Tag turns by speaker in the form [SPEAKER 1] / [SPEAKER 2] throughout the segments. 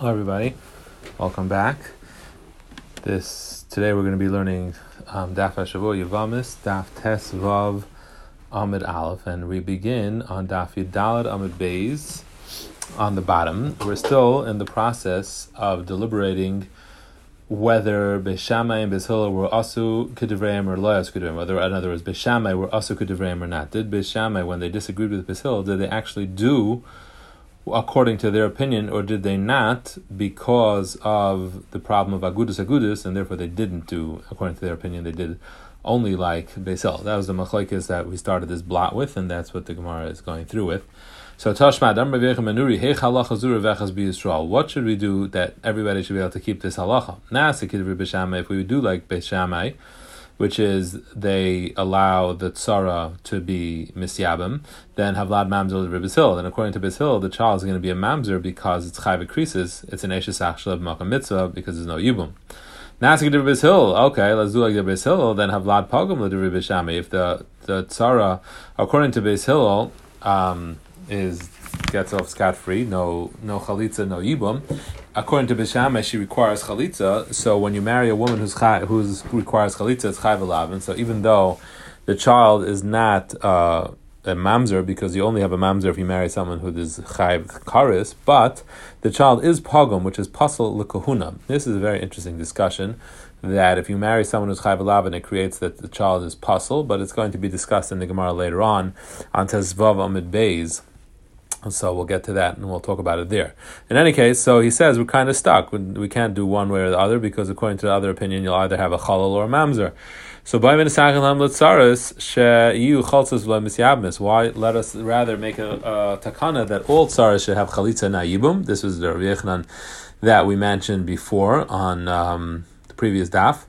[SPEAKER 1] Hello, everybody. Welcome back. This today we're going to be learning um, Daf Hashavua Yavamis, Daf Tes Vav Amid Aleph, and we begin on Daf Yudalad Amid Beis on the bottom. We're still in the process of deliberating whether Beishamai and Bezhila were also kedivreim or loyas kedivreim. Whether, in other words, Beishamai were also kedivreim or not. Did Beishamai, when they disagreed with Bezhila, did they actually do according to their opinion, or did they not because of the problem of agudus agudus, and therefore they didn't do according to their opinion. They did only like Beisel. That was the machlekes that we started this blot with, and that's what the Gemara is going through with. So Tashma Manuri Zuru, Vechas, Beestral. What should we do that everybody should be able to keep this halacha? If we do like Beis Shammai, which is they allow the tzara to be misyabim, then havlad mamzer Bisil. Then according to Bisil, the child is going to be a mamzer because it's chayv krisis, it's an eshes of makam mitzvah because there's no yibum. Nasik Bisil, okay, let's do like the Bisil, then havlad pogum Bishami. If the the tzara, according to Bisil, um, is gets off scot free, no no chalitza, no yibum. According to Bishama, she requires chalitza. So when you marry a woman who's chai, who's requires chalitza, it's chayv alavin. So even though the child is not uh, a mamzer because you only have a mamzer if you marry someone who is chayv karis, but the child is pogum, which is pasal lekahuna. This is a very interesting discussion. That if you marry someone who's alavin, it creates that the child is pasal, but it's going to be discussed in the Gemara later on on Tezvav Amid Beis so we'll get to that and we'll talk about it there. In any case, so he says we're kind of stuck. We can't do one way or the other because according to the other opinion, you'll either have a chalal or a mamzer. So by why let us rather make a, a takana that all tsaras should have chalitza na'ibum? This was the Rav that we mentioned before on um, the previous daf.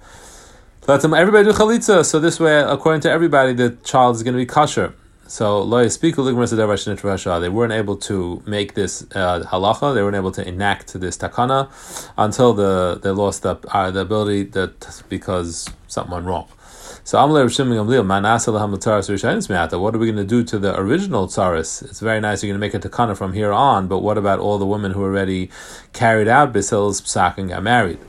[SPEAKER 1] Let everybody do chalitza. So this way, according to everybody, the child is going to be kosher. So they weren't able to make this uh, halacha. They weren't able to enact this takana until the they lost the uh, the ability that because something went wrong. So what are we going to do to the original tsaris? It's very nice. You're going to make a takana from here on, but what about all the women who already carried out Bisil's psak and got married?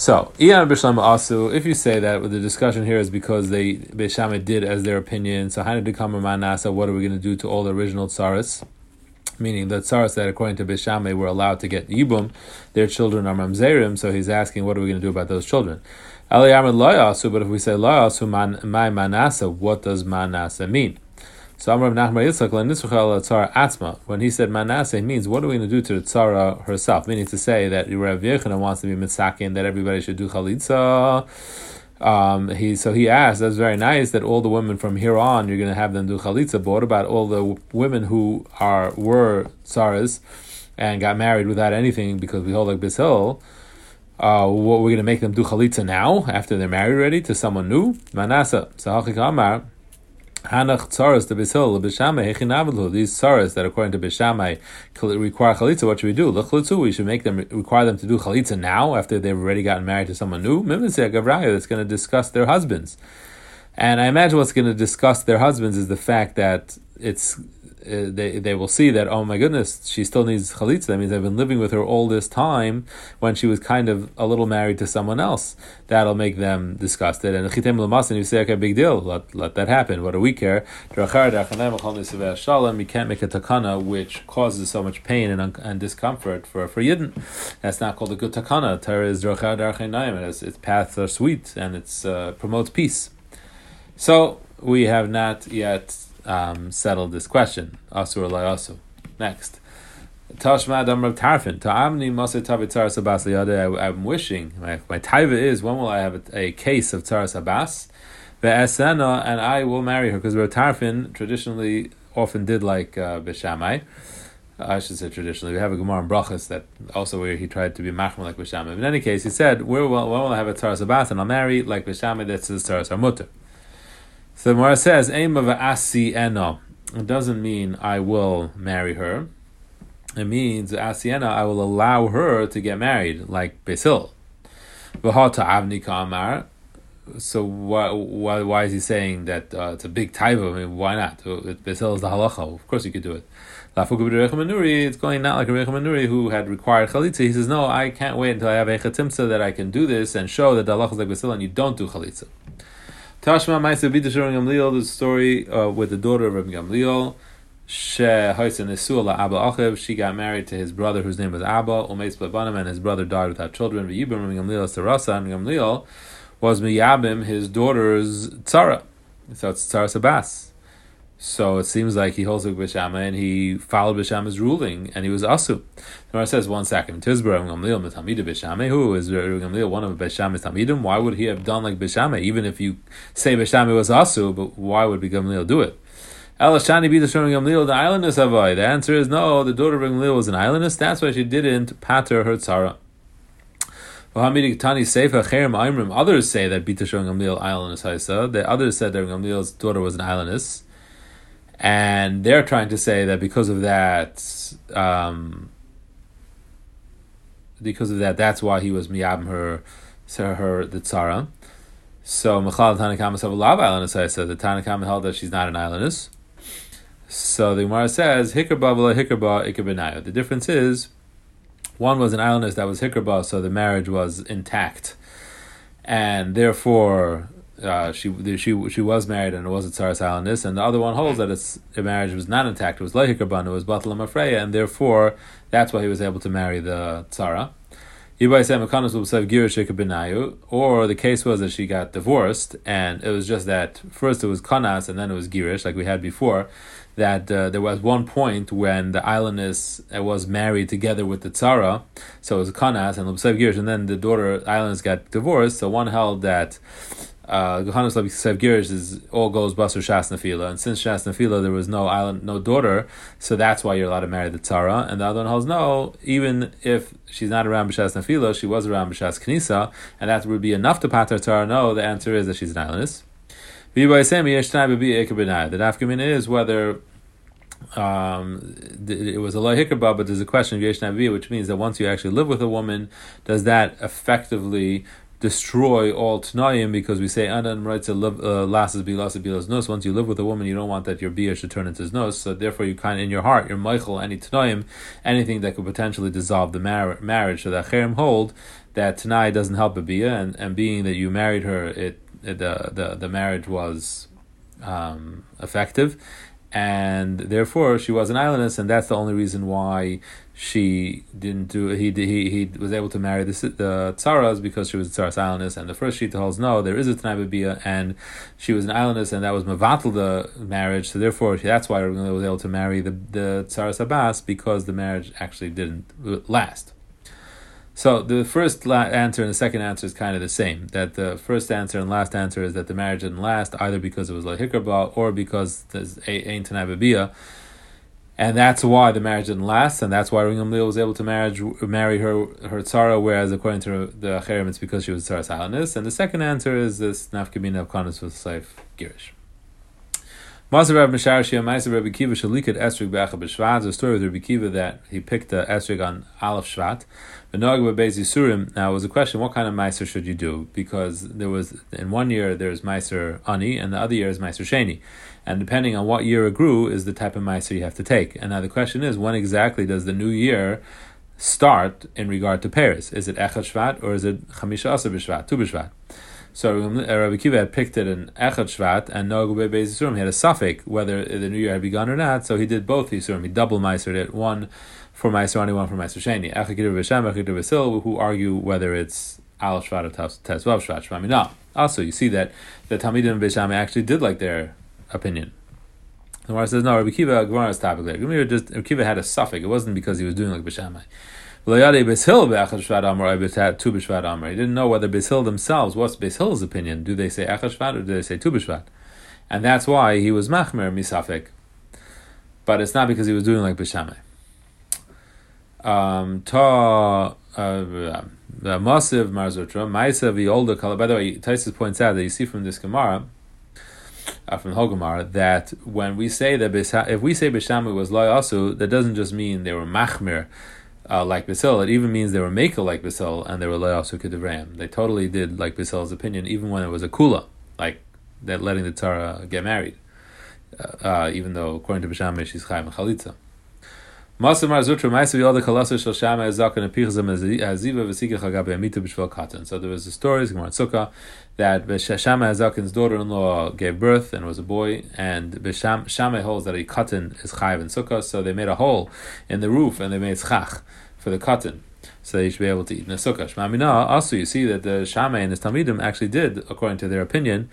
[SPEAKER 1] So, Asu, if you say that the discussion here is because they Beishamai did as their opinion, so Hana Dikam Manasa, what are we going to do to all the original tsaris? Meaning the tsaris that according to Beishamai were allowed to get Yibum, their children are Mamzerim, so he's asking what are we going to do about those children? Asu, but if we say Loyasu, my Manasa, what does Manasa mean? So Amrav Nachman Yitzchak Atzma. When he said Manasseh, means what are we going to do to the tzara herself? Meaning to say that Rav Yechina wants to be mitzakin, that everybody should do chalitza. Um, he so he asked. That's very nice that all the women from here on you're going to have them do chalitza. But what about all the women who are were tzaras and got married without anything because we hold like Bisil? Uh, what we're going to make them do chalitza now after they're married already to someone new? Manasseh. So Amar. Hanach tzaras the Bishil, Bishamai, Hechinavlu, these tzaras that according to Bishamai require chalitza, what should we do? Lechlutu, we should make them require them to do chalitza now after they've already gotten married to someone new. Mimnisya Gavraya that's going to discuss their husbands. And I imagine what's going to discuss their husbands is the fact that it's uh, they they will see that oh my goodness she still needs chalitza. That means I've been living with her all this time when she was kind of a little married to someone else. That'll make them disgusted. And chitem lamasin you say okay big deal let let that happen. What do we care? We can't make a takana which causes so much pain and, and discomfort for for yidden. That's not called a good takana. Torah is its its paths are sweet and it uh, promotes peace. So we have not yet um, settle this question. Asur asu. Next. Tashma Damrav Tarfon. Ta'amni Tavitzar Sabas I'm wishing, my, my taiva is, when will I have a, a case of Tzar Sabas? Ve'esena, and I will marry her, because Rav Tarfon traditionally often did like uh, Bishamai. I should say traditionally. We have a Gemara in Brachas that also where he tried to be machma like Bishamai. In any case, he said, where will, when will I have a Tzar Sabas? And I'll marry like Bishamai, that's his Tzar Sarmutter. So the Gemara says, "Aim of asi eno." It doesn't mean I will marry her. It means asiena. I will allow her to get married, like Basil. V'hata avni kamar. So why, why, why is he saying that uh, it's a big type? I mean, why not? Basil is the halacha. Of course, you could do it. It's going not like a Rechamanuri who had required chalitza. He says, no, I can't wait until I have a chatimsa that I can do this and show that the Allah is like Basil and you don't do chalitza. Tashma Maisa Bita Shur Gamliel, the story uh, with the daughter of Rabbi Gamliel. She Abba Achiv. She got married to his brother, whose name was Abba. Umeis Banim, and his brother died without children. V'yibim Rabbi Gamliel Sarasa, and Gamliel was Miyabim, his daughter's tzara. So it's tzara Sabas. So it seems like he holds with Bishama and he followed Bishama's ruling and he was asu. Gemara says one second. Tizbra Gamliel Mitamida Bishame. Who is Gamliel one of Bishama's Tamidim? Why would he have done like Bishama? Even if you say Bishame was asu, but why would Gamliel do it? Elashani be the Gamliel the ailonis Avai. The answer is no. The daughter of Gamliel was an ailonis. That's why she didn't pater her tzara. Others say that Bita Gamliel ailonis Haisa. The others said that Gamliel's daughter was an ailonis and they're trying to say that because of that, um, because of that, that's why he was miyabim her, her the tzara. So Mechal Tanakama said, "Lav ailonis." I said the Tanakama held that she's not an ailonis. So the Gemara says, "Hikrba v'la hikrba ikabinayu." The difference is, one was an ailonis that was hikrba, so the marriage was intact, and therefore uh, she she she was married and it was a tsaras ailonis, and the other one holds that its the marriage was not intact. It was lehikarban, it was batalam afreya, and therefore that's why he was able to marry the tzara. Or the case was that she got divorced, and it was just that first it was kanas and then it was girish, like we had before. That uh, there was one point when the ailonis uh, was married together with the tzara, so it was kanas and girish, and then the daughter ailonis got divorced. So one held that uh, Gehanas Sev Girish is all goes Basar Shas Nafila, and since Shas Nafila there was no island, no daughter, so that's why you're allowed to marry the Tzara. And the other one holds no, even if she's not around B'Shas Nafila, she was around B'Shas Knisa, and that would be enough to pater Tzara. No, the answer is that she's an ailonis. The Nafkamina is whether um, it was a loy hikabah, but there's a question of yesh which means that once you actually live with a woman, does that effectively destroy all tnayim because we say anan writes a lasses be lasses bilas nos. Once you live with a woman, you don't want that your bia should turn into nose. So therefore, you kind of, in your heart, you're michael any tnayim, anything that could potentially dissolve the mar- marriage. So that cherem hold that tanai doesn't help a bia, and, and being that you married her, it, it the, the the marriage was um, effective, and therefore she was an ailonis, and that's the only reason why she didn't do he he he was able to marry the the tsaras because she was a tsaras ailonis, and the first she tells no, there is a tanai and she was an ailonis, and that was mavatal the marriage. So therefore, that's why Rabbi was able to marry the the tsaras abbas because the marriage actually didn't last. So the first la- answer and the second answer is kind of the same. That the first answer and last answer is that the marriage didn't last either because it was like hikrba or because there's ain't tanai and that's why the marriage didn't last, and that's why Ringam was able to marriage, marry her her tzara, whereas according to the Cherem, it's because she was tzara sahanis. And the second answer is this nafkamina of kanas with saif girish. Maser Rabbi Misharashia, Maser Rabbi Kiva Shalikat Esrig Becha B'Shvat. The story with Rabbi Kiva that he picked the Esrig on Aleph Shvat. Benog B'Bezi Surim. Now it was a question: What kind of Meiser should you do? Because there was in one year there's Meiser Ani, and the other year is Meiser Sheni and depending on what year it grew is the type of meiser you have to take. And now the question is, when exactly does the new year start in regard to Paris? Is it Echad Shvat or is it Chamisha Asa B'Shvat, Tu B'Shvat? So Rabbi Kiva had picked it in Echad Shvat, and Nogu Be'ez Yisurim. He had a suffix whether the new year had begun or not, so he did both Yisurim. He double Meisered it, one for Meiser Ani, one for Meiser Sheni. Echad Kidur B'Shem, Echad Kidur who argue whether it's Al Shvat or Tes Vav Shvat. Shmamina. Also, you see that the Talmidim and Bishami actually did like their opinion. The Gemara says no. Rabbi Kiva Gemara is topic there. Rabbi Kiva had a suffix. It wasn't because he was doing like Bishamai. He didn't know whether Bishil themselves, what's Bishil's opinion? Do they say Echad or do they say Tu? And that's why he was Machmer Misafik. But it's not because he was doing like Bishamai. Um, ta uh, Masiv Mar Zutra, Maisa Violda Kala. By the way, Taisus points out that you see from this Gemara uh, from Hogomar that when we say that if we say Bishamu was loy asu, that doesn't just mean they were machmir uh, like Basil. It even means they were makel like Basil and they were loy asu kedivram. They totally did like Basil's opinion, even when it was a kula, like that letting the Tara get married, uh, uh, even though according to Bishamu she's chayim chalitza. All the and Katan. So there was a story, Gemara Sukkah, that Shama Hazakin's daughter-in-law gave birth and was a boy, and the Shama holds that a cotton is chayiv in sukkah, so they made a hole in the roof and they made schach for the cotton, so they should be able to eat in the sukkah. Also you see that the Shama and his Talmidim actually did, according to their opinion,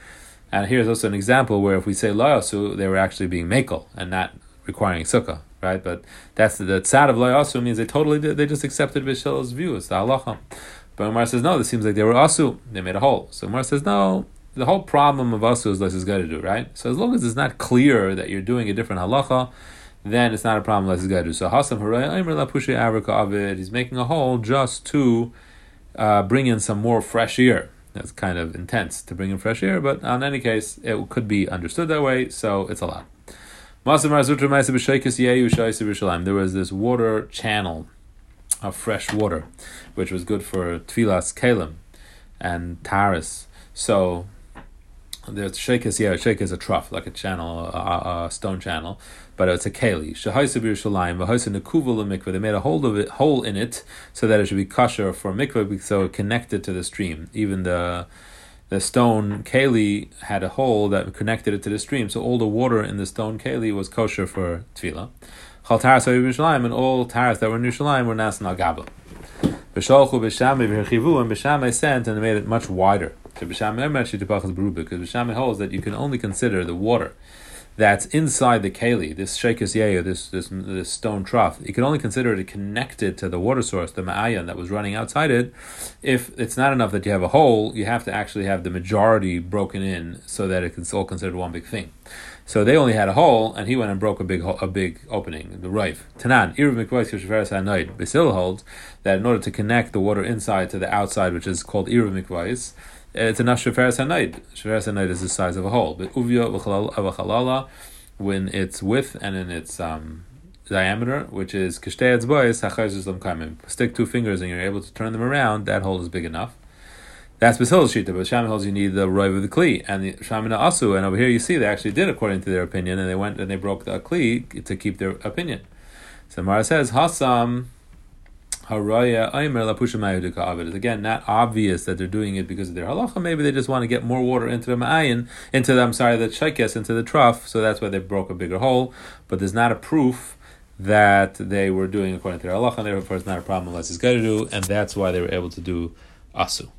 [SPEAKER 1] and here's also an example where if we say layasu, they were actually being makel and not requiring sukkah right? But that's the, tzad of also means they totally did, they just accepted Bishil's view. It's the halacha. But Umar says no. This seems like they were asu. They made a hole. So Umar says no. The whole problem of asu is less is got to do right. So as long as it's not clear that you're doing a different halacha, then it's not a problem less is got to do. So Hasam Avid. He's making a hole just to uh, bring in some more fresh air. That's kind of intense to bring in fresh air, but in any case, it could be understood that way. So it's allowed. There was this water channel of fresh water, which was good for tfilas kalim and taris. So there's sheikis, yeah, sheik is a trough, like a channel, a, a stone channel, but it's a keli. Shahaisa b'Yerushalayim, v'haisa nekuva. They made a hole of it, hole in it, so that it should be kosher for mikveh, so it connected to the stream. Even the the stone keli had a hole that connected it to the stream, so all the water in the stone keli was kosher for tefillah. Chal taras and all taras that were in Yerushalayim were nas nagabla. B'sholchu b'shamay v'herchivu, and b'shamay sent and made it much wider. To b'shamay actually to because b'shamay holds that you can only consider the water that's inside the keli, this sheikis yeya, this, this this stone trough, you can only consider it connected to the water source, the ma'ayan that was running outside it. If it's not enough that you have a hole, you have to actually have the majority broken in so that it can all considered one big thing. So they only had a hole, and he went and broke a big a big opening, the rife. Tanan, HaNoid. Basil holds that in order to connect the water inside to the outside, which is called Irav Mikvais, it's enough sheferes hanaid. Sheferes hanaid is the size of a hole. But uvia v'chalala, when it's width and in its um, diameter, which is kishtei etzbois hachayzus kamim. Stick two fingers and you're able to turn them around. That hole is big enough. That's Basil's shita, but Shami holds you need the roiv of the kli and the Shamina asu. And over here you see they actually did according to their opinion, and they went and they broke the kli to keep their opinion. So Mara says Hasam Again not obvious that they're doing it because of their halacha. Maybe they just want to get more water into the ma'ayin, into the I'm sorry, the shaykes, into the trough, so that's why they broke a bigger hole. But there's not a proof that they were doing according to their halacha, and therefore it's not a problem unless it's got to do, and that's why they were able to do asu.